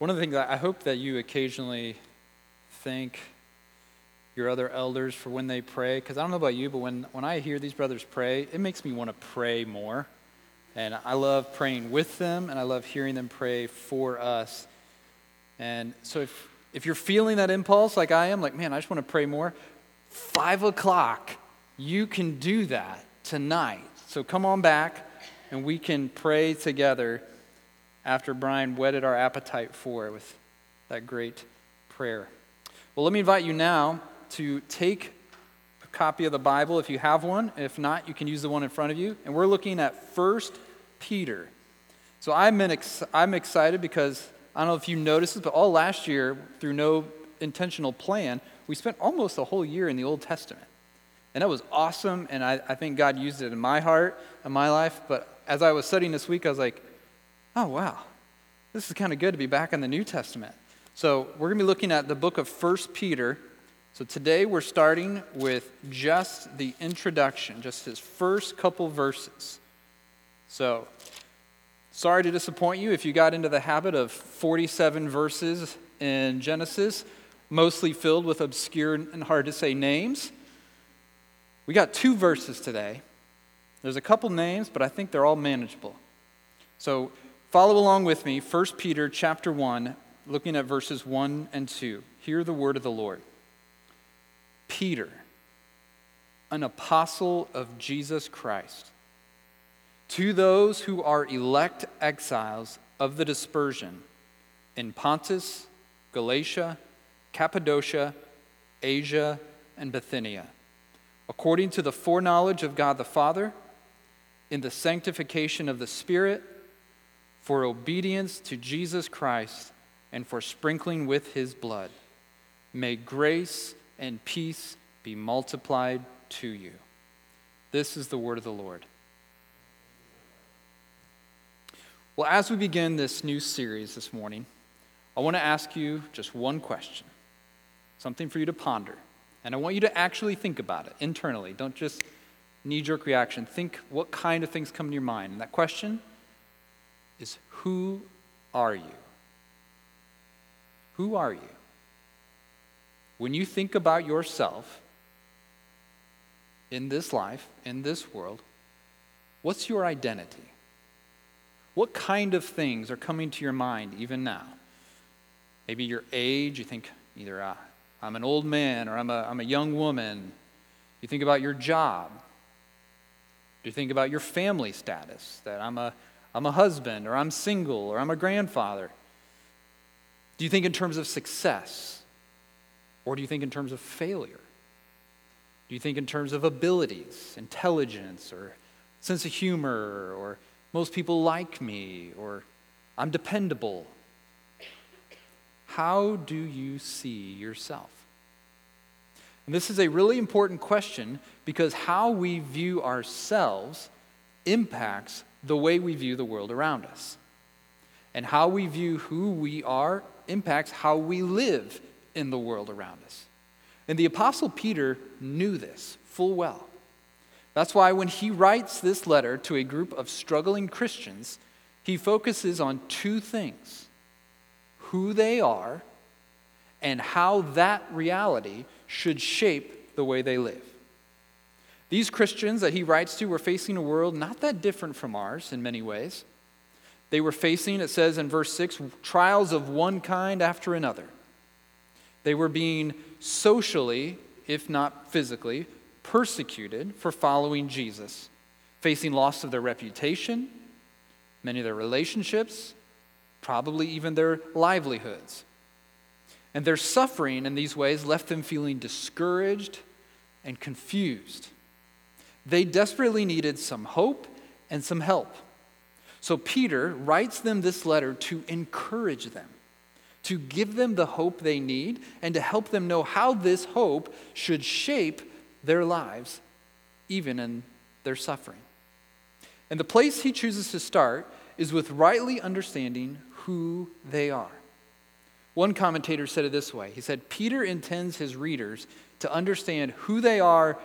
One of the things I hope that you occasionally thank your other elders for when they pray, because I don't know about you, but when, when I hear these brothers pray, it makes me want to pray more. And I love praying with them, and I love hearing them pray for us. And so if, if you're feeling that impulse like I am, like, man, I just want to pray more, five o'clock, you can do that tonight. So come on back, and we can pray together after Brian whetted our appetite for it with that great prayer. Well, let me invite you now to take a copy of the Bible if you have one. If not, you can use the one in front of you. And we're looking at 1 Peter. So I'm, ex- I'm excited because I don't know if you noticed this, but all last year, through no intentional plan, we spent almost a whole year in the Old Testament. And that was awesome, and I, I think God used it in my heart, in my life. But as I was studying this week, I was like, oh, wow, this is kind of good to be back in the New Testament. So we're going to be looking at the book of First Peter. So today we're starting with just the introduction, just his first couple verses. So, sorry to disappoint you if you got into the habit of 47 verses in Genesis, mostly filled with obscure and hard to say names. We got two verses today. There's a couple names, but I think they're all manageable. So, follow along with me, 1 Peter chapter 1, looking at verses 1 and 2. Hear the word of the Lord. Peter, an apostle of Jesus Christ, to those who are elect exiles of the dispersion in Pontus, Galatia, Cappadocia, Asia, and Bithynia, according to the foreknowledge of God the Father, in the sanctification of the Spirit, for obedience to Jesus Christ, and for sprinkling with his blood. May grace and peace be multiplied to you. This is the word of the Lord. Well, as we begin this new series this morning, I want to ask you just one question, something for you to ponder. And I want you to actually think about it internally. Don't just knee jerk reaction. Think what kind of things come to your mind. And that question is Who are you? Who are you? When you think about yourself in this life, in this world, what's your identity? What kind of things are coming to your mind even now? Maybe your age, you think either uh, I'm an old man or I'm a, I'm a young woman. You think about your job. Do you think about your family status? That I'm a, I'm a husband or I'm single or I'm a grandfather? Do you think in terms of success? Or do you think in terms of failure? Do you think in terms of abilities, intelligence, or sense of humor, or most people like me, or I'm dependable? How do you see yourself? And this is a really important question because how we view ourselves impacts the way we view the world around us. And how we view who we are impacts how we live in the world around us. And the Apostle Peter knew this full well. That's why when he writes this letter to a group of struggling Christians, he focuses on two things who they are and how that reality should shape the way they live. These Christians that he writes to were facing a world not that different from ours in many ways. They were facing, it says in verse 6, trials of one kind after another. They were being socially, if not physically, persecuted for following Jesus, facing loss of their reputation, many of their relationships, probably even their livelihoods. And their suffering in these ways left them feeling discouraged and confused. They desperately needed some hope and some help. So Peter writes them this letter to encourage them to give them the hope they need and to help them know how this hope should shape their lives, even in their suffering. And the place he chooses to start is with rightly understanding who they are. One commentator said it this way He said, Peter intends his readers to understand who they are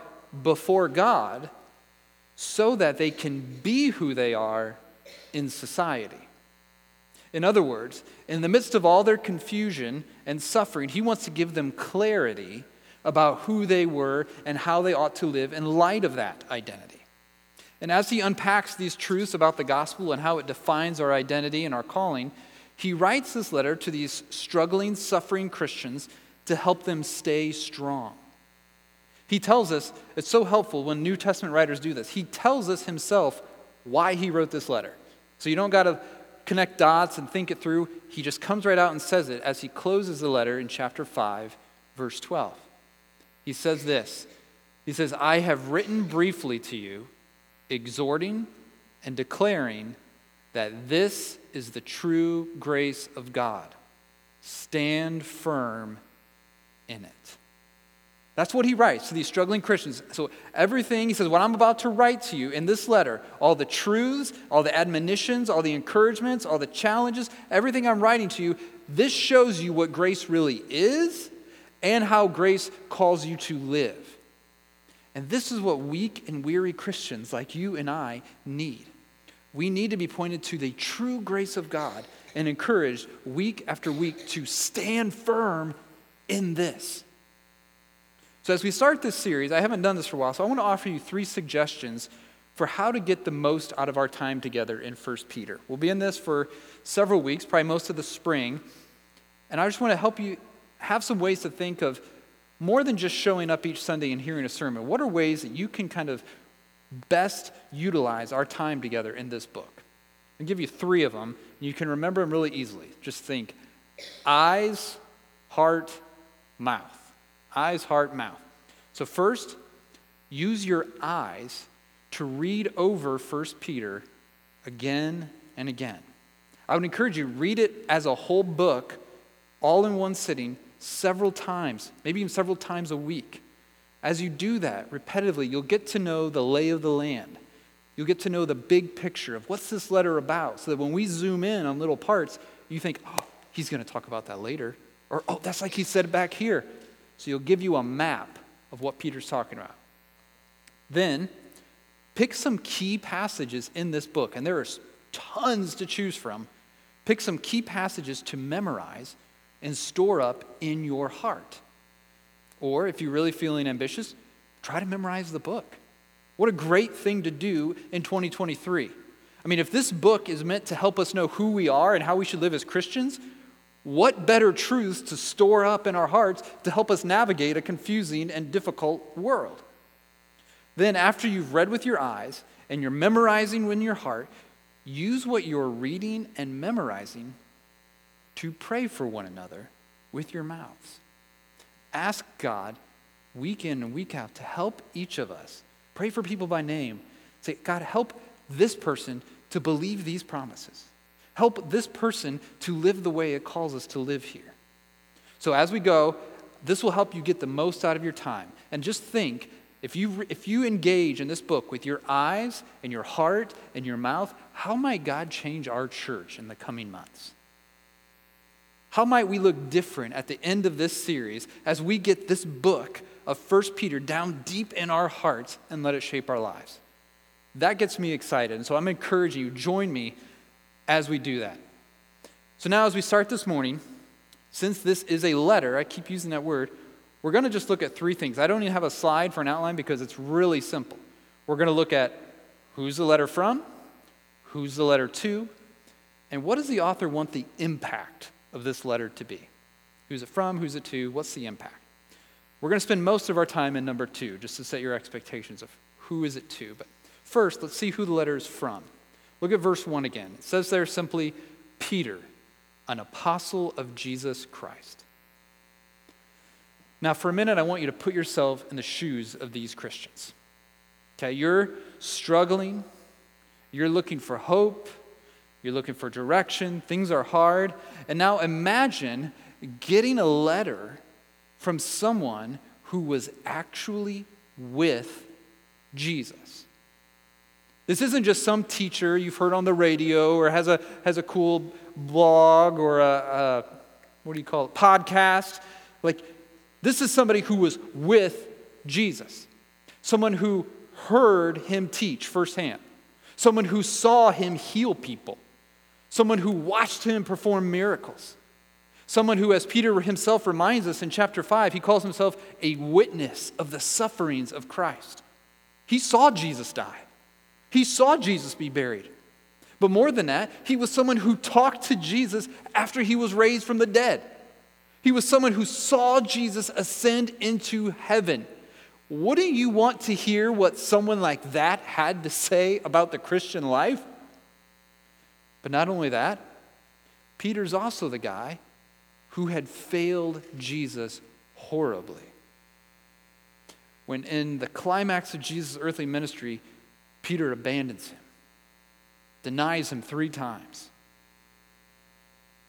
before God so that they can be who they are in society. In other words, in the midst of all their confusion and suffering, he wants to give them clarity about who they were and how they ought to live in light of that identity. And as he unpacks these truths about the gospel and how it defines our identity and our calling, he writes this letter to these struggling, suffering Christians to help them stay strong. He tells us, it's so helpful when New Testament writers do this. He tells us himself why he wrote this letter. So you don't got to connect dots and think it through. He just comes right out and says it as he closes the letter in chapter 5, verse 12. He says this He says, I have written briefly to you, exhorting and declaring that this is the true grace of God. Stand firm in it. That's what he writes to these struggling Christians. So, everything, he says, what I'm about to write to you in this letter, all the truths, all the admonitions, all the encouragements, all the challenges, everything I'm writing to you, this shows you what grace really is and how grace calls you to live. And this is what weak and weary Christians like you and I need. We need to be pointed to the true grace of God and encouraged week after week to stand firm in this. So, as we start this series, I haven't done this for a while, so I want to offer you three suggestions for how to get the most out of our time together in 1 Peter. We'll be in this for several weeks, probably most of the spring. And I just want to help you have some ways to think of more than just showing up each Sunday and hearing a sermon. What are ways that you can kind of best utilize our time together in this book? I'll give you three of them. And You can remember them really easily. Just think eyes, heart, mouth. Eyes, heart, mouth. So, first, use your eyes to read over 1 Peter again and again. I would encourage you, read it as a whole book, all in one sitting, several times, maybe even several times a week. As you do that repetitively, you'll get to know the lay of the land. You'll get to know the big picture of what's this letter about, so that when we zoom in on little parts, you think, oh, he's going to talk about that later. Or, oh, that's like he said back here. So you'll give you a map of what Peter's talking about. Then, pick some key passages in this book, and there are tons to choose from. Pick some key passages to memorize and store up in your heart. Or if you're really feeling ambitious, try to memorize the book. What a great thing to do in 2023. I mean, if this book is meant to help us know who we are and how we should live as Christians, what better truths to store up in our hearts to help us navigate a confusing and difficult world? Then, after you've read with your eyes and you're memorizing in your heart, use what you're reading and memorizing to pray for one another with your mouths. Ask God week in and week out to help each of us. Pray for people by name. Say, God, help this person to believe these promises. Help this person to live the way it calls us to live here. So as we go, this will help you get the most out of your time. And just think if you, if you engage in this book with your eyes and your heart and your mouth, how might God change our church in the coming months? How might we look different at the end of this series as we get this book of 1 Peter down deep in our hearts and let it shape our lives? That gets me excited. And so I'm encouraging you, join me as we do that. So now, as we start this morning, since this is a letter, I keep using that word, we're going to just look at three things. I don't even have a slide for an outline because it's really simple. We're going to look at who's the letter from, who's the letter to, and what does the author want the impact of this letter to be? Who's it from? Who's it to? What's the impact? We're going to spend most of our time in number two, just to set your expectations of who is it to. But first, let's see who the letter is from. Look at verse 1 again. It says there simply, Peter, an apostle of Jesus Christ. Now, for a minute, I want you to put yourself in the shoes of these Christians. Okay, you're struggling, you're looking for hope, you're looking for direction, things are hard. And now imagine getting a letter from someone who was actually with Jesus. This isn't just some teacher you've heard on the radio or has a, has a cool blog or a, a what do you call it, podcast. Like, this is somebody who was with Jesus, someone who heard him teach firsthand, someone who saw him heal people, someone who watched him perform miracles, someone who, as Peter himself reminds us in chapter 5, he calls himself a witness of the sufferings of Christ. He saw Jesus die, he saw Jesus be buried. But more than that, he was someone who talked to Jesus after he was raised from the dead. He was someone who saw Jesus ascend into heaven. Wouldn't you want to hear what someone like that had to say about the Christian life? But not only that, Peter's also the guy who had failed Jesus horribly. When in the climax of Jesus' earthly ministry, Peter abandons him, denies him three times.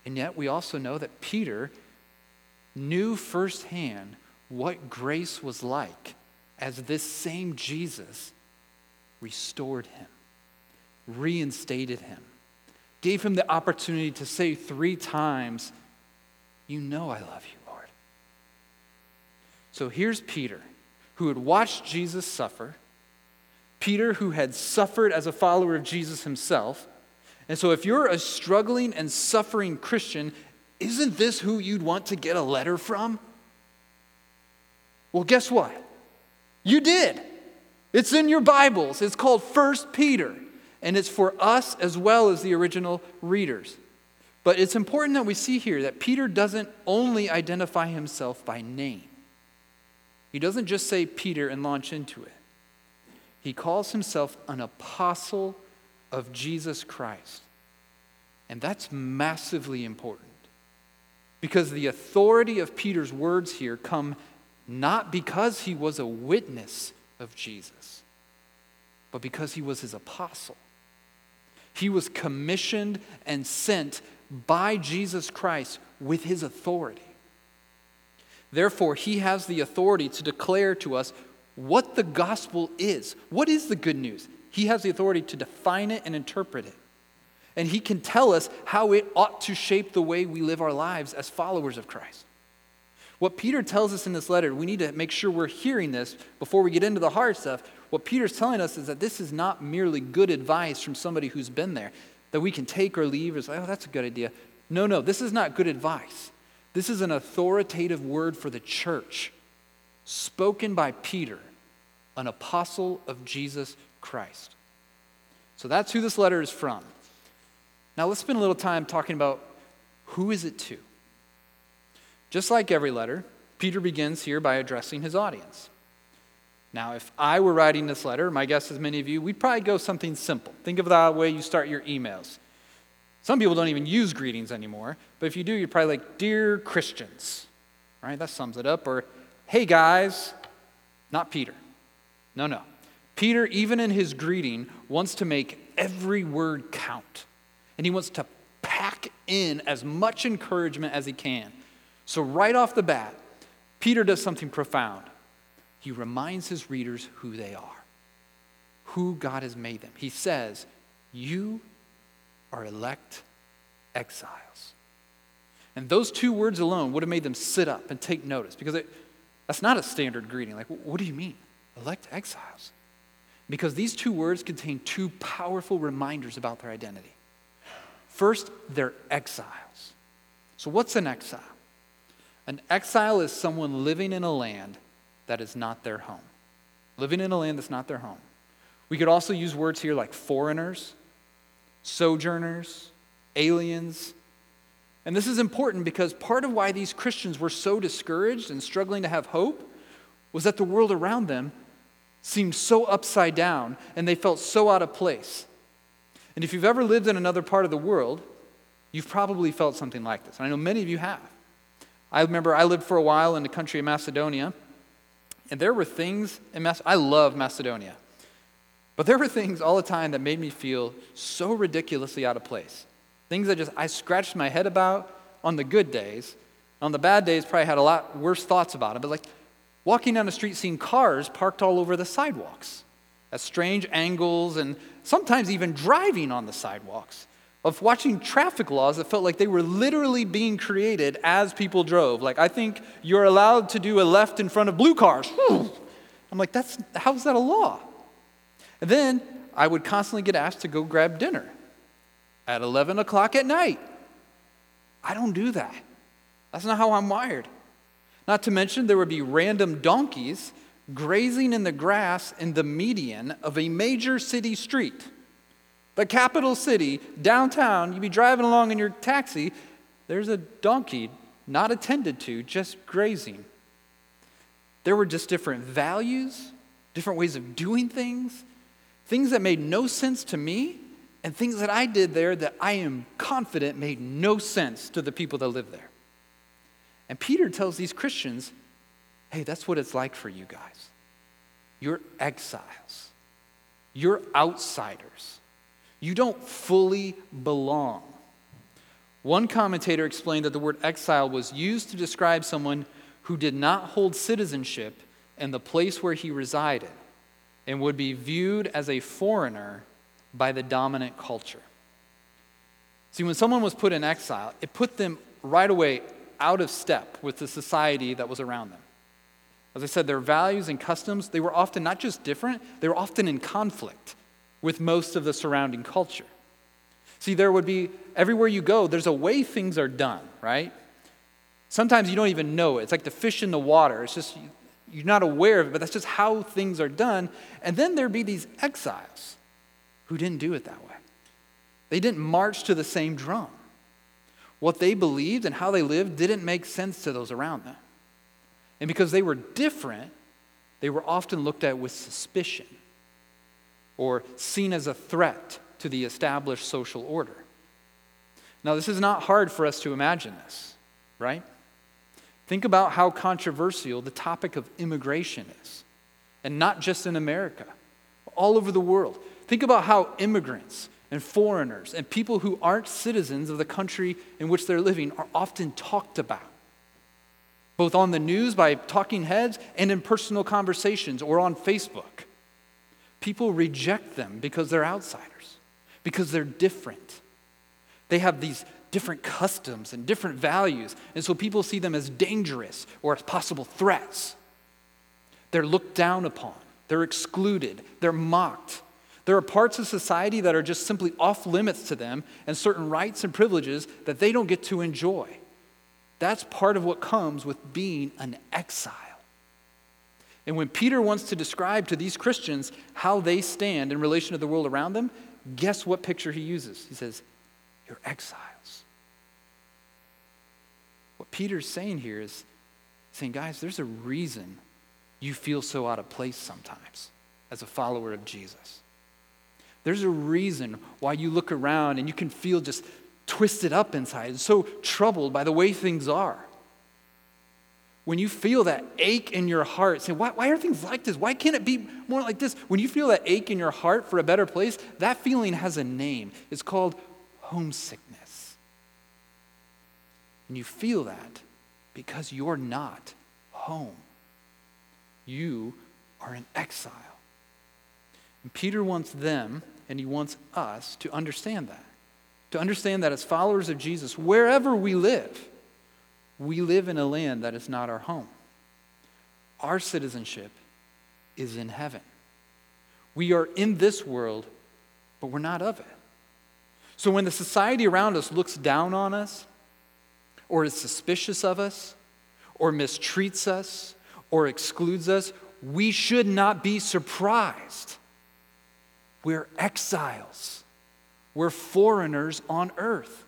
And yet, we also know that Peter knew firsthand what grace was like as this same Jesus restored him, reinstated him, gave him the opportunity to say three times, You know I love you, Lord. So here's Peter, who had watched Jesus suffer, Peter, who had suffered as a follower of Jesus himself. And so, if you're a struggling and suffering Christian, isn't this who you'd want to get a letter from? Well, guess what? You did. It's in your Bibles. It's called First Peter, and it's for us as well as the original readers. But it's important that we see here that Peter doesn't only identify himself by name. He doesn't just say Peter and launch into it. He calls himself an apostle of Jesus Christ. And that's massively important. Because the authority of Peter's words here come not because he was a witness of Jesus, but because he was his apostle. He was commissioned and sent by Jesus Christ with his authority. Therefore, he has the authority to declare to us what the gospel is. What is the good news? He has the authority to define it and interpret it. And he can tell us how it ought to shape the way we live our lives as followers of Christ. What Peter tells us in this letter, we need to make sure we're hearing this before we get into the hard stuff. What Peter's telling us is that this is not merely good advice from somebody who's been there that we can take or leave as, oh, that's a good idea. No, no, this is not good advice. This is an authoritative word for the church, spoken by Peter, an apostle of Jesus Christ. So that's who this letter is from. Now let's spend a little time talking about who is it to? Just like every letter, Peter begins here by addressing his audience. Now, if I were writing this letter, my guess is many of you, we'd probably go something simple. Think of the way you start your emails. Some people don't even use greetings anymore, but if you do, you're probably like, Dear Christians, right? That sums it up. Or, Hey guys, not Peter. No, no. Peter, even in his greeting, wants to make every word count. And he wants to pack in as much encouragement as he can. So, right off the bat, Peter does something profound. He reminds his readers who they are, who God has made them. He says, You are elect exiles. And those two words alone would have made them sit up and take notice because it, that's not a standard greeting. Like, what do you mean? Elect exiles. Because these two words contain two powerful reminders about their identity. First, they're exiles. So, what's an exile? An exile is someone living in a land that is not their home. Living in a land that's not their home. We could also use words here like foreigners, sojourners, aliens. And this is important because part of why these Christians were so discouraged and struggling to have hope was that the world around them seemed so upside down and they felt so out of place. And if you've ever lived in another part of the world, you've probably felt something like this. And I know many of you have. I remember I lived for a while in the country of Macedonia, and there were things in Macedonia. I love Macedonia. But there were things all the time that made me feel so ridiculously out of place. Things that just I scratched my head about on the good days. On the bad days, probably had a lot worse thoughts about it. But like walking down the street, seeing cars parked all over the sidewalks at strange angles, and sometimes even driving on the sidewalks of watching traffic laws that felt like they were literally being created as people drove. Like, I think you're allowed to do a left in front of blue cars. I'm like, that's, how's that a law? And then I would constantly get asked to go grab dinner. at 11 o'clock at night. I don't do that. That's not how I'm wired. Not to mention, there would be random donkeys grazing in the grass in the median of a major city street. The capital city, downtown, you'd be driving along in your taxi, there's a donkey not attended to, just grazing. There were just different values, different ways of doing things, things that made no sense to me, and things that I did there that I am confident made no sense to the people that live there. And Peter tells these Christians, hey, that's what it's like for you guys. You're exiles, you're outsiders, you don't fully belong. One commentator explained that the word exile was used to describe someone who did not hold citizenship in the place where he resided and would be viewed as a foreigner by the dominant culture. See, when someone was put in exile, it put them right away out of step with the society that was around them. As I said, their values and customs, they were often not just different, they were often in conflict with most of the surrounding culture. See, there would be, everywhere you go, there's a way things are done, right? Sometimes you don't even know it. It's like the fish in the water. It's just, you're not aware of it, but that's just how things are done. And then there'd be these exiles who didn't do it that way. They didn't march to the same drum. What they believed and how they lived didn't make sense to those around them. And because they were different, they were often looked at with suspicion or seen as a threat to the established social order. Now, this is not hard for us to imagine this, right? Think about how controversial the topic of immigration is, and not just in America, all over the world. Think about how immigrants and foreigners and people who aren't citizens of the country in which they're living are often talked about, both on the news by talking heads and in personal conversations or on Facebook. People reject them because they're outsiders, because they're different. They have these different customs and different values, and so people see them as dangerous or as possible threats. They're looked down upon, they're excluded, they're mocked. There are parts of society that are just simply off limits to them and certain rights and privileges that they don't get to enjoy. That's part of what comes with being an exile. And when Peter wants to describe to these Christians how they stand in relation to the world around them, guess what picture he uses? He says, You're exiles. What Peter's saying here is saying, guys, there's a reason you feel so out of place sometimes as a follower of Jesus. There's a reason why you look around and you can feel just twisted up inside and so troubled by the way things are. When you feel that ache in your heart, say, why, why are things like this? Why can't it be more like this? When you feel that ache in your heart for a better place, that feeling has a name. It's called homesickness. And you feel that because you're not home. You are in exile. And Peter wants them and He wants us to understand that. To understand that as followers of Jesus, wherever we live, we live in a land that is not our home. Our citizenship is in heaven. We are in this world, but we're not of it. So when the society around us looks down on us, or is suspicious of us, or mistreats us, or excludes us, we should not be surprised. We're exiles, we're foreigners on earth.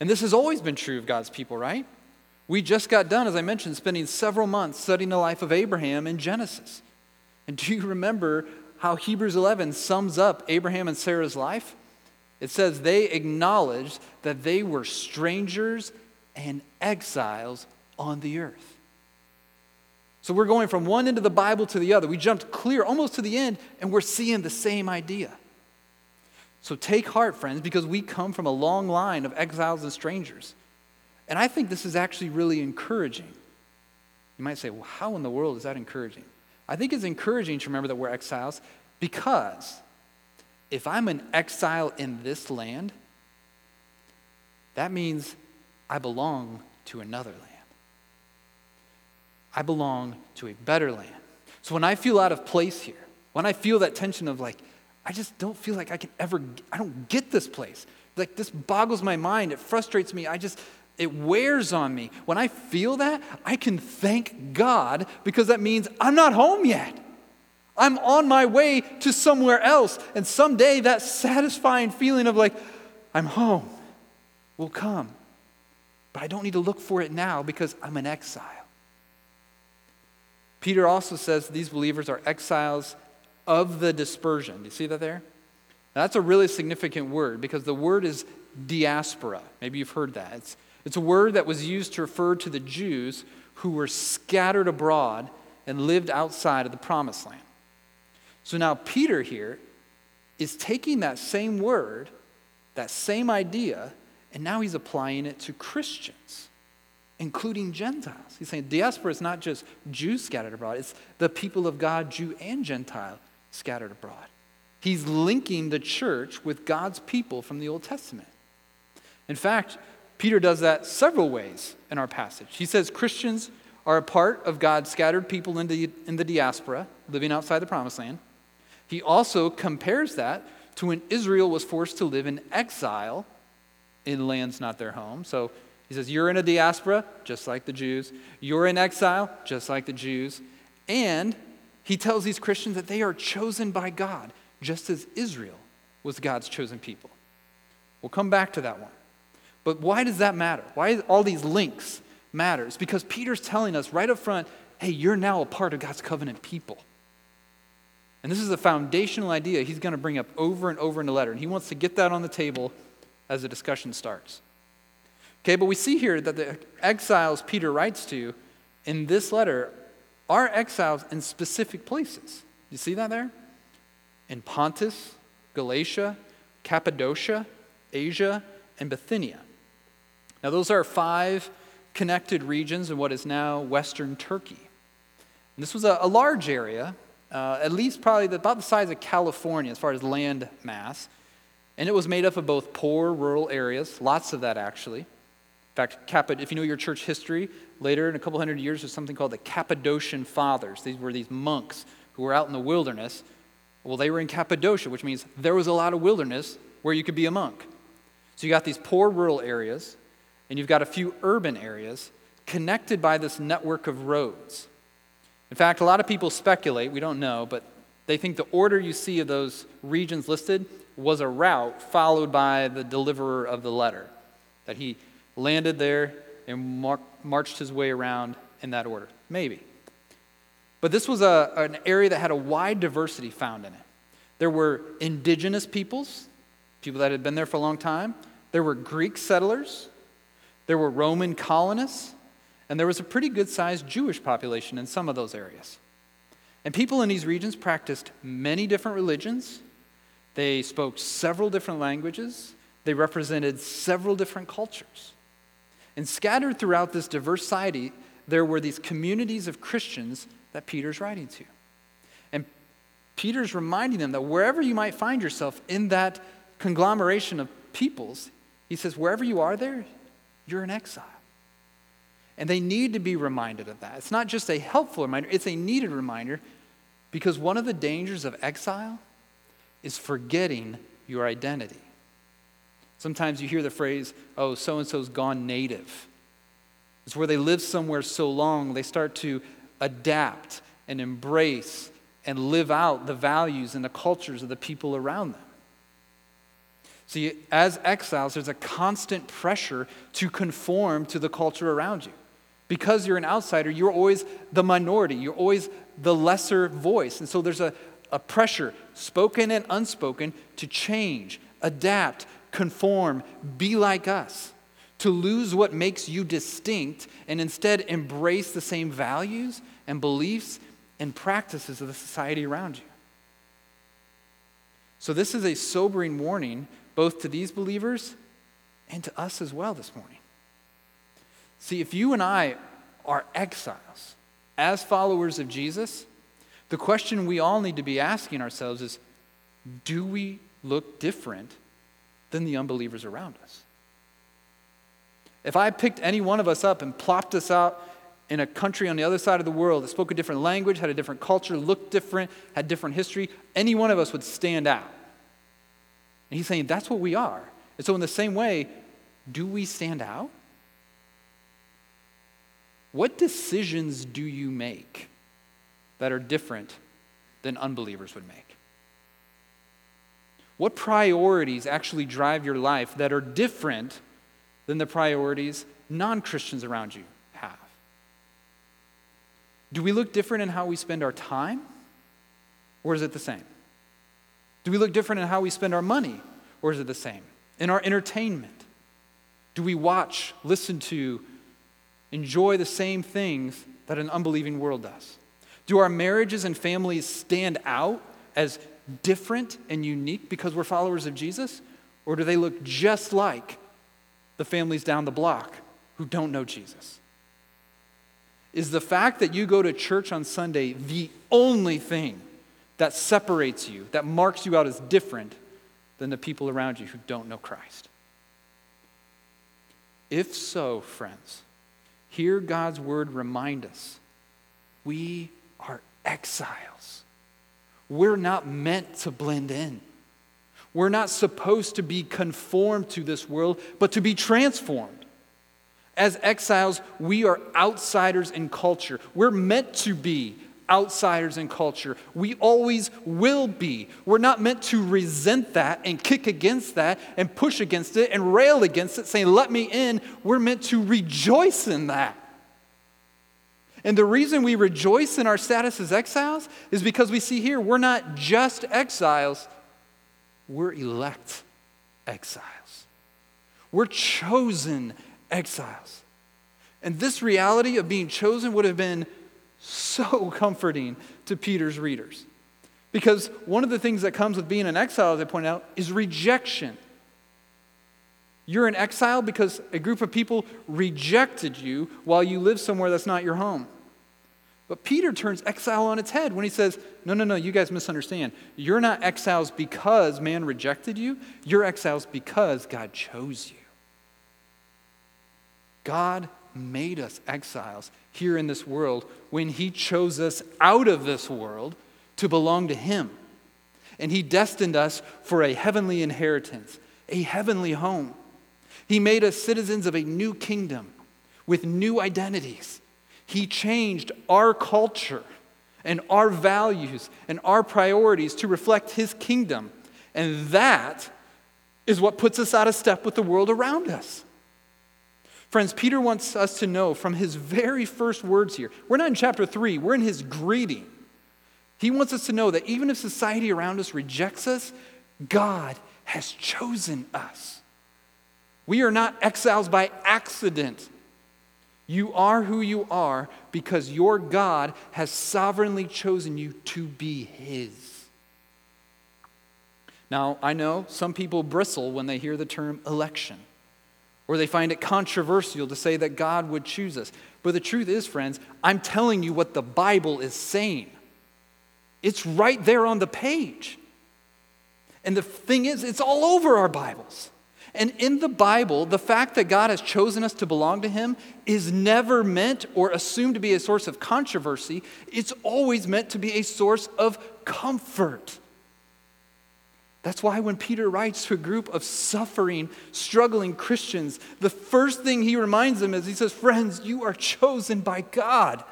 And this has always been true of God's people, right? We just got done, as I mentioned, spending several months studying the life of Abraham in Genesis. And do you remember how Hebrews 11 sums up Abraham and Sarah's life? It says they acknowledged that they were strangers and exiles on the earth. So we're going from one end of the Bible to the other. We jumped clear almost to the end, and we're seeing the same idea. So take heart, friends, because we come from a long line of exiles and strangers. And I think this is actually really encouraging. You might say, well, how in the world is that encouraging? I think it's encouraging to remember that we're exiles because if I'm an exile in this land, that means I belong to another land. I belong to a better land. So when I feel out of place here, when I feel that tension of like, I just don't feel like I can ever, I don't get this place. Like this boggles my mind. It frustrates me. I just, it wears on me. When I feel that, I can thank God because that means I'm not home yet. I'm on my way to somewhere else. And someday that satisfying feeling of like, I'm home will come. But I don't need to look for it now because I'm an exile. Peter also says these believers are exiles of the dispersion. Do you see that there? Now, that's a really significant word because the word is diaspora. Maybe you've heard that. It's, it's a word that was used to refer to the Jews who were scattered abroad and lived outside of the promised land. So now Peter here is taking that same word, that same idea, and now he's applying it to Christians, including Gentiles. He's saying diaspora is not just Jews scattered abroad, it's the people of God, Jew and Gentile, scattered abroad. He's linking the church with God's people from the Old Testament. In fact, Peter does that several ways in our passage. He says Christians are a part of God's scattered people in the, in the diaspora, living outside the promised land. He also compares that to when Israel was forced to live in exile in lands not their home. So he says, You're in a diaspora, just like the Jews. You're in exile, just like the Jews. And he tells these Christians that they are chosen by God, just as Israel was God's chosen people. We'll come back to that one. But why does that matter? Why all these links matters? Because Peter's telling us right up front, hey, you're now a part of God's covenant people. And this is a foundational idea he's going to bring up over and over in the letter. And he wants to get that on the table as the discussion starts. Okay, but we see here that the exiles Peter writes to in this letter are exiles in specific places. You see that there? In Pontus, Galatia, Cappadocia, Asia, and Bithynia. Now, those are five connected regions in what is now Western Turkey. And this was a, a large area, uh, at least probably the, about the size of California as far as land mass. And it was made up of both poor rural areas, lots of that actually. In fact, if you know your church history, later in a couple hundred years, there's something called the Cappadocian Fathers. These were these monks who were out in the wilderness. Well, they were in Cappadocia, which means there was a lot of wilderness where you could be a monk. So you got these poor rural areas, and you've got a few urban areas connected by this network of roads. In fact, a lot of people speculate, we don't know, but they think the order you see of those regions listed was a route followed by the deliverer of the letter. That he landed there and mar- marched his way around in that order. Maybe. But this was a, an area that had a wide diversity found in it. There were indigenous peoples, people that had been there for a long time. There were Greek settlers. There were Roman colonists. And there was a pretty good sized Jewish population in some of those areas. And people in these regions practiced many different religions they spoke several different languages, they represented several different cultures. And scattered throughout this diverse society, there were these communities of Christians that Peter's writing to. And Peter's reminding them that wherever you might find yourself in that conglomeration of peoples, he says, wherever you are there, you're in exile. And they need to be reminded of that. It's not just a helpful reminder, it's a needed reminder because one of the dangers of exile is forgetting your identity. Sometimes you hear the phrase, oh, so and so's gone native. It's where they live somewhere so long, they start to adapt and embrace and live out the values and the cultures of the people around them. See, as exiles, there's a constant pressure to conform to the culture around you. Because you're an outsider, you're always the minority, you're always the lesser voice. And so there's a, a pressure, spoken and unspoken, to change, adapt, conform, be like us, to lose what makes you distinct and instead embrace the same values and beliefs and practices of the society around you. So, this is a sobering warning both to these believers and to us as well this morning. See, if you and I are exiles as followers of Jesus, the question we all need to be asking ourselves is do we look different than the unbelievers around us? If I picked any one of us up and plopped us out in a country on the other side of the world that spoke a different language, had a different culture, looked different, had different history, any one of us would stand out. And he's saying that's what we are. And so, in the same way, do we stand out? What decisions do you make that are different than unbelievers would make? What priorities actually drive your life that are different than the priorities non Christians around you have? Do we look different in how we spend our time, or is it the same? Do we look different in how we spend our money, or is it the same? In our entertainment, do we watch, listen to, enjoy the same things that an unbelieving world does? Do our marriages and families stand out as different and unique because we're followers of Jesus? Or do they look just like the families down the block who don't know Jesus? Is the fact that you go to church on Sunday the only thing that separates you, that marks you out as different than the people around you who don't know Christ? If so, friends, hear God's word remind us we are exiles. We're not meant to blend in. We're not supposed to be conformed to this world, but to be transformed. As exiles, we are outsiders in culture. We're meant to be outsiders in culture. We always will be. We're not meant to resent that and kick against that and push against it and rail against it, saying, Let me in. We're meant to rejoice in that. And the reason we rejoice in our status as exiles is because we see here we're not just exiles, we're elect exiles. We're chosen exiles. And this reality of being chosen would have been so comforting to Peter's readers. Because one of the things that comes with being an exile, as I pointed out, is rejection. You're an exile because a group of people rejected you while you live somewhere that's not your home. But Peter turns exile on its head when he says, No, no, no, you guys misunderstand. You're not exiles because man rejected you, you're exiles because God chose you. God made us exiles here in this world when He chose us out of this world to belong to Him. And He destined us for a heavenly inheritance, a heavenly home. He made us citizens of a new kingdom with new identities. He changed our culture and our values and our priorities to reflect His kingdom. And that is what puts us out of step with the world around us. Friends, Peter wants us to know from his very first words here. We're not in chapter 3, we're in his greeting. He wants us to know that even if society around us rejects us, God has chosen us. We are not exiles by accident. You are who you are because your God has sovereignly chosen you to be His. Now, I know some people bristle when they hear the term election or they find it controversial to say that God would choose us. But the truth is, friends, I'm telling you what the Bible is saying. It's right there on the page. And the thing is, it's all over our Bibles. And in the Bible, the fact that God has chosen us to belong to Him is never meant or assumed to be a source of controversy. It's always meant to be a source of comfort. That's why when Peter writes to a group of suffering, struggling Christians, the first thing he reminds them is he says, Friends, you are chosen by God.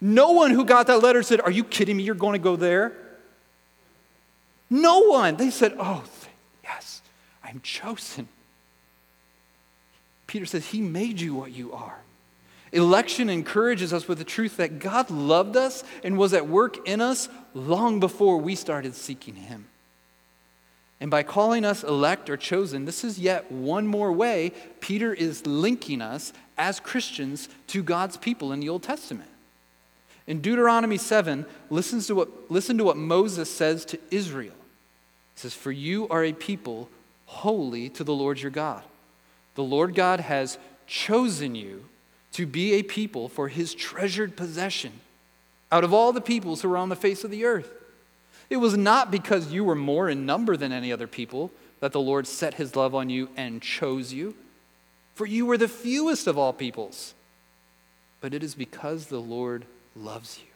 No one who got that letter said, Are you kidding me? You're going to go there? No one. They said, Oh, yes, I'm chosen. Peter says, He made you what you are. Election encourages us with the truth that God loved us and was at work in us long before we started seeking Him. And by calling us elect or chosen, this is yet one more way Peter is linking us as Christians to God's people in the Old Testament. In Deuteronomy 7, listen to what, listen to what Moses says to Israel. He says, For you are a people holy to the Lord your God. The Lord God has chosen you to be a people for his treasured possession out of all the peoples who are on the face of the earth. It was not because you were more in number than any other people that the Lord set his love on you and chose you, for you were the fewest of all peoples. but it is because the Lord loves you.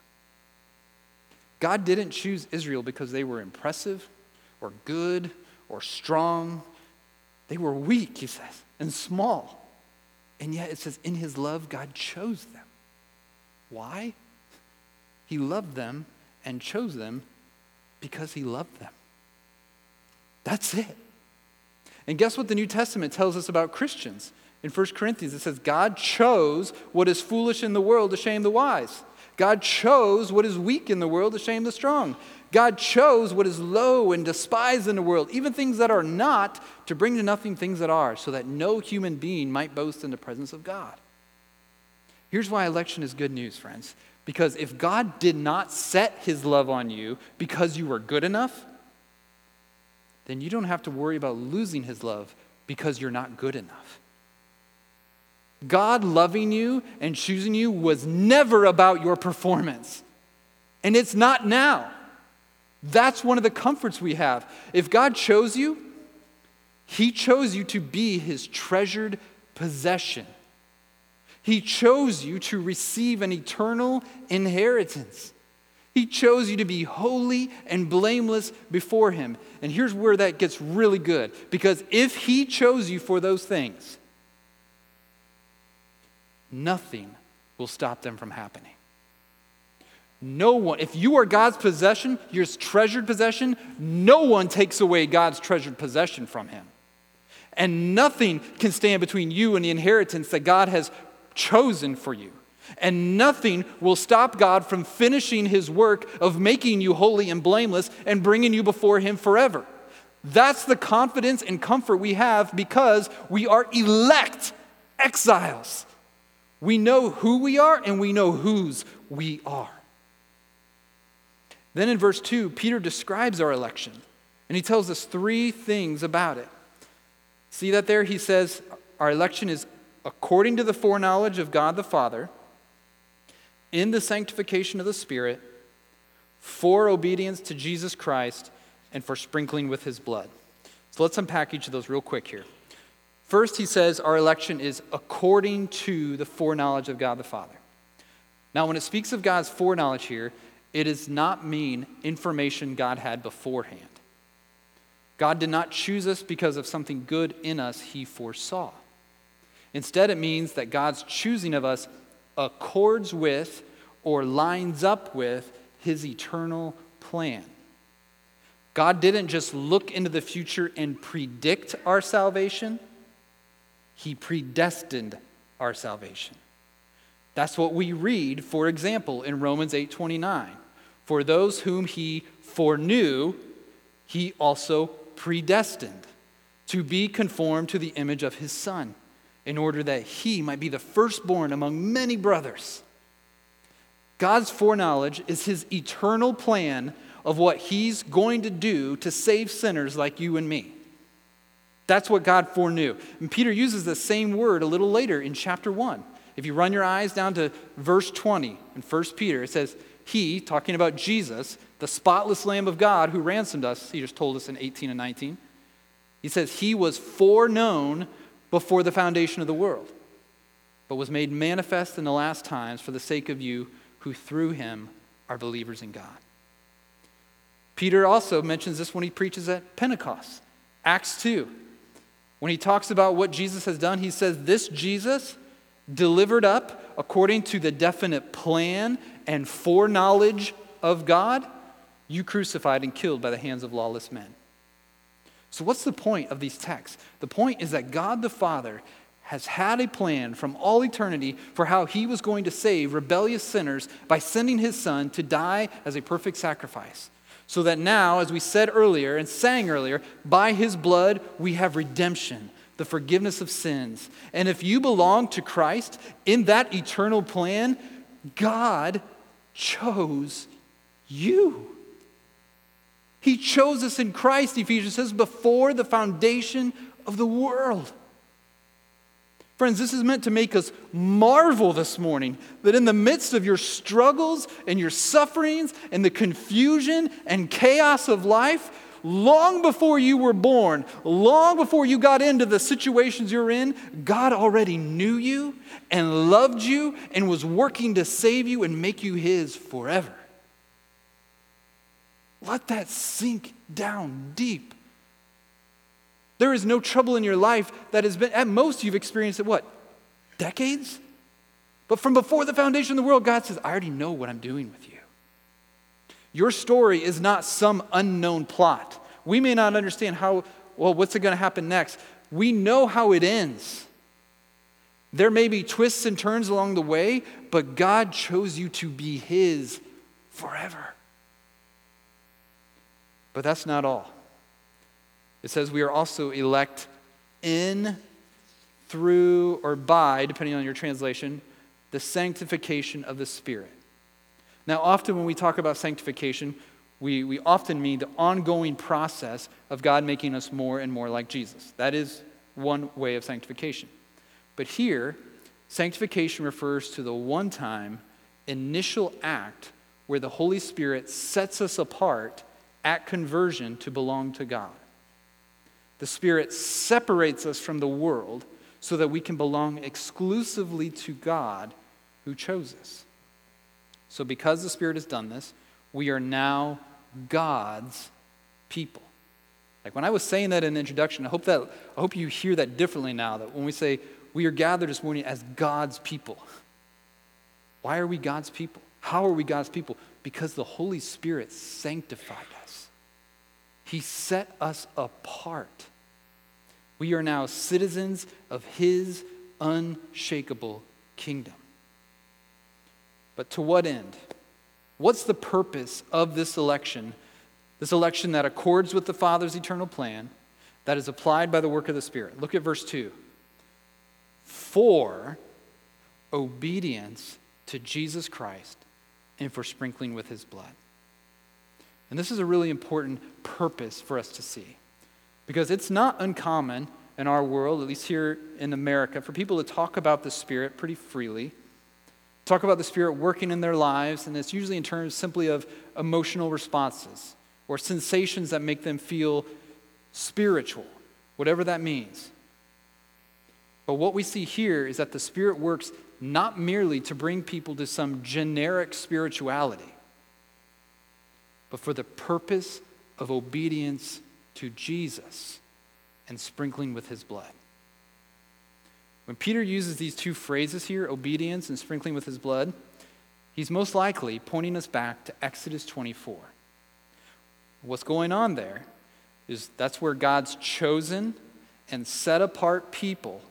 God didn't choose Israel because they were impressive or good or strong. They were weak, he says, and small. And yet it says, in his love, God chose them. Why? He loved them and chose them because he loved them. That's it. And guess what the New Testament tells us about Christians? In 1 Corinthians, it says, God chose what is foolish in the world to shame the wise. God chose what is weak in the world to shame the strong. God chose what is low and despised in the world, even things that are not, to bring to nothing things that are, so that no human being might boast in the presence of God. Here's why election is good news, friends. Because if God did not set his love on you because you were good enough, then you don't have to worry about losing his love because you're not good enough. God loving you and choosing you was never about your performance. And it's not now. That's one of the comforts we have. If God chose you, He chose you to be His treasured possession. He chose you to receive an eternal inheritance. He chose you to be holy and blameless before Him. And here's where that gets really good because if He chose you for those things, nothing will stop them from happening. No one, if you are God's possession, your treasured possession, no one takes away God's treasured possession from him. And nothing can stand between you and the inheritance that God has chosen for you. And nothing will stop God from finishing his work of making you holy and blameless and bringing you before him forever. That's the confidence and comfort we have because we are elect exiles. We know who we are and we know whose we are. Then in verse 2, Peter describes our election and he tells us three things about it. See that there? He says, Our election is according to the foreknowledge of God the Father, in the sanctification of the Spirit, for obedience to Jesus Christ, and for sprinkling with his blood. So let's unpack each of those real quick here. First, he says our election is according to the foreknowledge of God the Father. Now, when it speaks of God's foreknowledge here, it does not mean information God had beforehand. God did not choose us because of something good in us he foresaw. Instead, it means that God's choosing of us accords with or lines up with his eternal plan. God didn't just look into the future and predict our salvation. He predestined our salvation. That's what we read, for example, in Romans 8:29. For those whom he foreknew, he also predestined to be conformed to the image of his son, in order that he might be the firstborn among many brothers. God's foreknowledge is his eternal plan of what he's going to do to save sinners like you and me. That's what God foreknew. And Peter uses the same word a little later in chapter 1. If you run your eyes down to verse 20 in 1 Peter, it says, He, talking about Jesus, the spotless Lamb of God who ransomed us, he just told us in 18 and 19. He says, He was foreknown before the foundation of the world, but was made manifest in the last times for the sake of you who through him are believers in God. Peter also mentions this when he preaches at Pentecost. Acts 2. When he talks about what Jesus has done, he says, This Jesus, delivered up according to the definite plan and foreknowledge of God, you crucified and killed by the hands of lawless men. So, what's the point of these texts? The point is that God the Father has had a plan from all eternity for how he was going to save rebellious sinners by sending his son to die as a perfect sacrifice. So that now, as we said earlier and sang earlier, by his blood we have redemption, the forgiveness of sins. And if you belong to Christ in that eternal plan, God chose you. He chose us in Christ, Ephesians says, before the foundation of the world. Friends, this is meant to make us marvel this morning that in the midst of your struggles and your sufferings and the confusion and chaos of life, long before you were born, long before you got into the situations you're in, God already knew you and loved you and was working to save you and make you His forever. Let that sink down deep. There is no trouble in your life that has been, at most, you've experienced it what? Decades? But from before the foundation of the world, God says, I already know what I'm doing with you. Your story is not some unknown plot. We may not understand how, well, what's going to happen next? We know how it ends. There may be twists and turns along the way, but God chose you to be His forever. But that's not all. It says we are also elect in, through, or by, depending on your translation, the sanctification of the Spirit. Now, often when we talk about sanctification, we, we often mean the ongoing process of God making us more and more like Jesus. That is one way of sanctification. But here, sanctification refers to the one time initial act where the Holy Spirit sets us apart at conversion to belong to God. The Spirit separates us from the world so that we can belong exclusively to God who chose us. So, because the Spirit has done this, we are now God's people. Like when I was saying that in the introduction, I hope that I hope you hear that differently now. That when we say we are gathered this morning as God's people, why are we God's people? How are we God's people? Because the Holy Spirit sanctified us. He set us apart. We are now citizens of His unshakable kingdom. But to what end? What's the purpose of this election? This election that accords with the Father's eternal plan, that is applied by the work of the Spirit. Look at verse 2. For obedience to Jesus Christ and for sprinkling with his blood. And this is a really important purpose for us to see. Because it's not uncommon in our world, at least here in America, for people to talk about the Spirit pretty freely talk about the Spirit working in their lives, and it's usually in terms simply of emotional responses or sensations that make them feel spiritual, whatever that means. But what we see here is that the Spirit works not merely to bring people to some generic spirituality, but for the purpose of obedience to Jesus and sprinkling with his blood. When Peter uses these two phrases here, obedience and sprinkling with his blood, he's most likely pointing us back to Exodus 24. What's going on there is that's where God's chosen and set apart people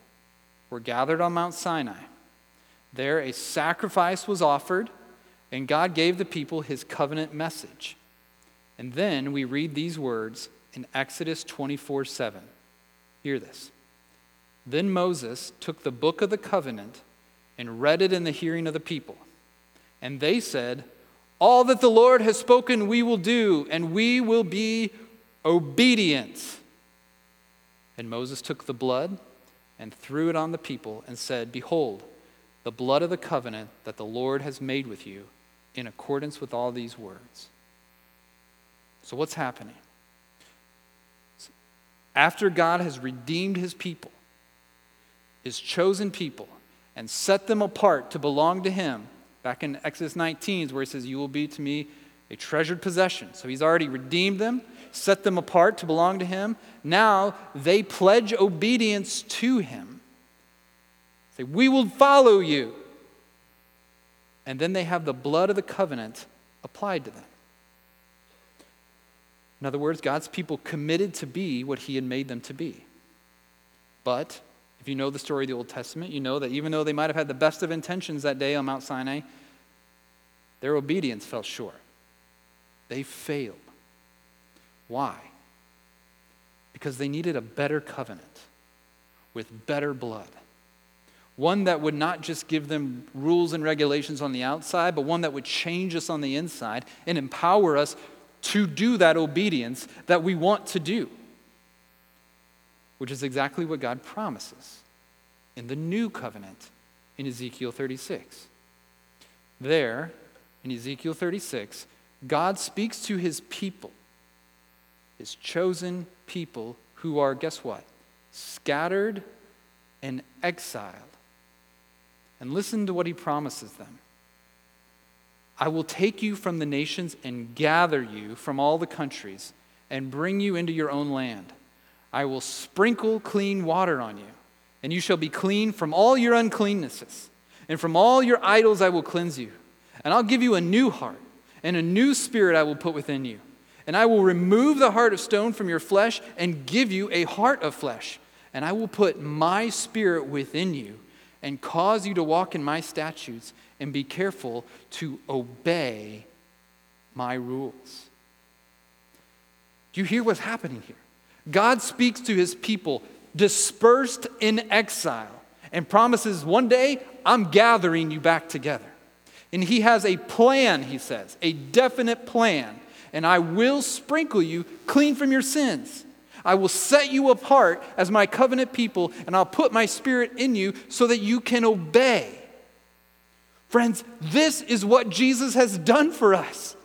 were gathered on Mount Sinai. There, a sacrifice was offered, and God gave the people his covenant message. And then we read these words in Exodus 24 7. Hear this. Then Moses took the book of the covenant and read it in the hearing of the people. And they said, All that the Lord has spoken, we will do, and we will be obedient. And Moses took the blood and threw it on the people and said, Behold, the blood of the covenant that the Lord has made with you in accordance with all these words. So, what's happening? After God has redeemed his people, his chosen people and set them apart to belong to him. Back in Exodus 19, where he says, You will be to me a treasured possession. So he's already redeemed them, set them apart to belong to him. Now they pledge obedience to him. Say, We will follow you. And then they have the blood of the covenant applied to them. In other words, God's people committed to be what he had made them to be. But if you know the story of the Old Testament, you know that even though they might have had the best of intentions that day on Mount Sinai, their obedience fell short. They failed. Why? Because they needed a better covenant with better blood. One that would not just give them rules and regulations on the outside, but one that would change us on the inside and empower us to do that obedience that we want to do which is exactly what God promises in the new covenant in Ezekiel 36. There, in Ezekiel 36, God speaks to his people, his chosen people who are, guess what? Scattered and exiled. And listen to what he promises them I will take you from the nations and gather you from all the countries and bring you into your own land. I will sprinkle clean water on you, and you shall be clean from all your uncleannesses. And from all your idols I will cleanse you. And I'll give you a new heart, and a new spirit I will put within you. And I will remove the heart of stone from your flesh and give you a heart of flesh. And I will put my spirit within you and cause you to walk in my statutes and be careful to obey my rules. Do you hear what's happening here? God speaks to his people dispersed in exile and promises one day, I'm gathering you back together. And he has a plan, he says, a definite plan. And I will sprinkle you clean from your sins. I will set you apart as my covenant people, and I'll put my spirit in you so that you can obey. Friends, this is what Jesus has done for us.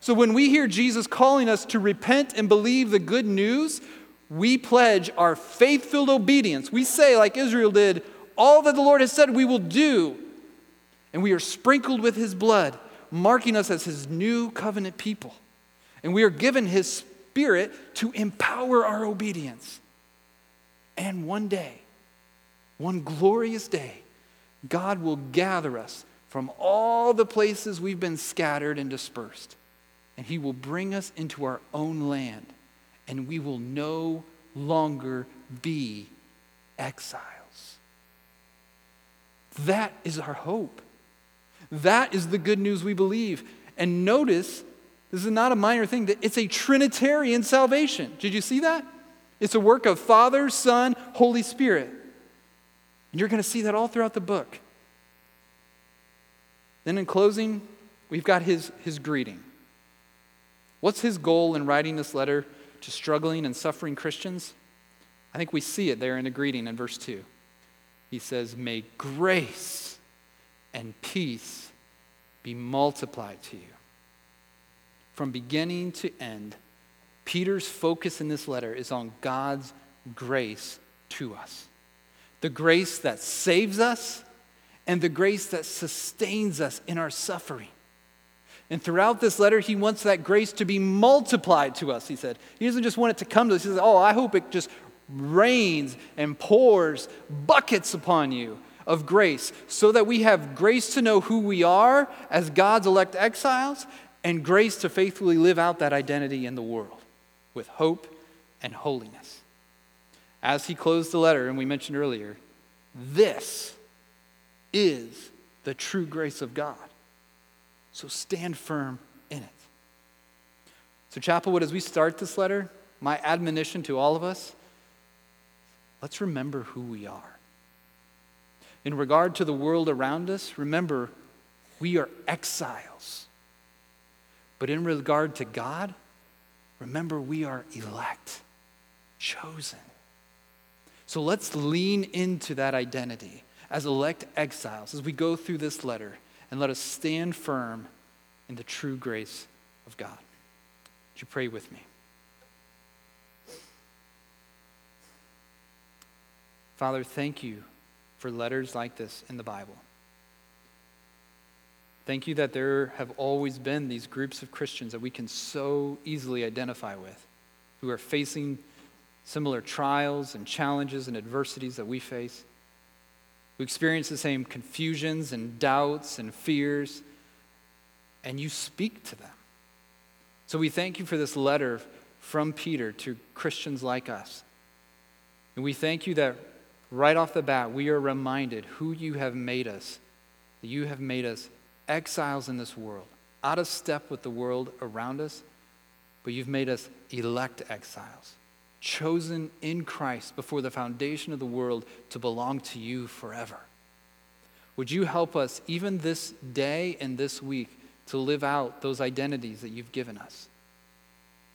So when we hear Jesus calling us to repent and believe the good news, we pledge our faith filled obedience. We say, like Israel did, all that the Lord has said we will do. And we are sprinkled with his blood, marking us as his new covenant people. And we are given his spirit to empower our obedience. And one day, one glorious day, God will gather us from all the places we've been scattered and dispersed. And he will bring us into our own land. And we will no longer be exiles. That is our hope. That is the good news we believe. And notice, this is not a minor thing, it's a Trinitarian salvation. Did you see that? It's a work of Father, Son, Holy Spirit. And you're going to see that all throughout the book. Then in closing, we've got his, his greeting. What's his goal in writing this letter to struggling and suffering Christians? I think we see it there in the greeting in verse 2. He says, May grace and peace be multiplied to you. From beginning to end, Peter's focus in this letter is on God's grace to us the grace that saves us and the grace that sustains us in our suffering. And throughout this letter, he wants that grace to be multiplied to us, he said. He doesn't just want it to come to us. He says, Oh, I hope it just rains and pours buckets upon you of grace so that we have grace to know who we are as God's elect exiles and grace to faithfully live out that identity in the world with hope and holiness. As he closed the letter, and we mentioned earlier, this is the true grace of God. So stand firm in it. So, Chapelwood, as we start this letter, my admonition to all of us let's remember who we are. In regard to the world around us, remember we are exiles. But in regard to God, remember we are elect, chosen. So let's lean into that identity as elect exiles as we go through this letter and let us stand firm in the true grace of God. Would you pray with me? Father, thank you for letters like this in the Bible. Thank you that there have always been these groups of Christians that we can so easily identify with who are facing similar trials and challenges and adversities that we face, who experience the same confusions and doubts and fears, and you speak to them. So we thank you for this letter from Peter to Christians like us. And we thank you that right off the bat, we are reminded who you have made us, that you have made us exiles in this world, out of step with the world around us, but you've made us elect exiles, chosen in Christ before the foundation of the world to belong to you forever. Would you help us, even this day and this week, to live out those identities that you've given us?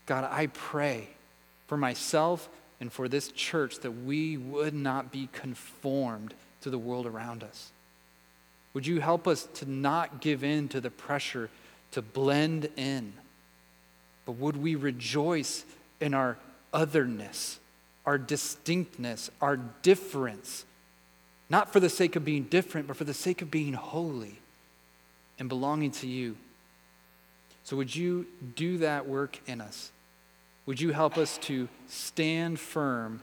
God, I pray for myself and for this church that we would not be conformed to the world around us. Would you help us to not give in to the pressure to blend in? But would we rejoice in our otherness, our distinctness, our difference, not for the sake of being different, but for the sake of being holy and belonging to you. So, would you do that work in us? Would you help us to stand firm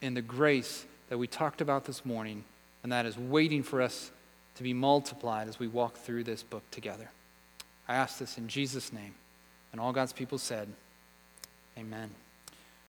in the grace that we talked about this morning, and that is waiting for us to be multiplied as we walk through this book together? I ask this in Jesus' name. And all God's people said, Amen.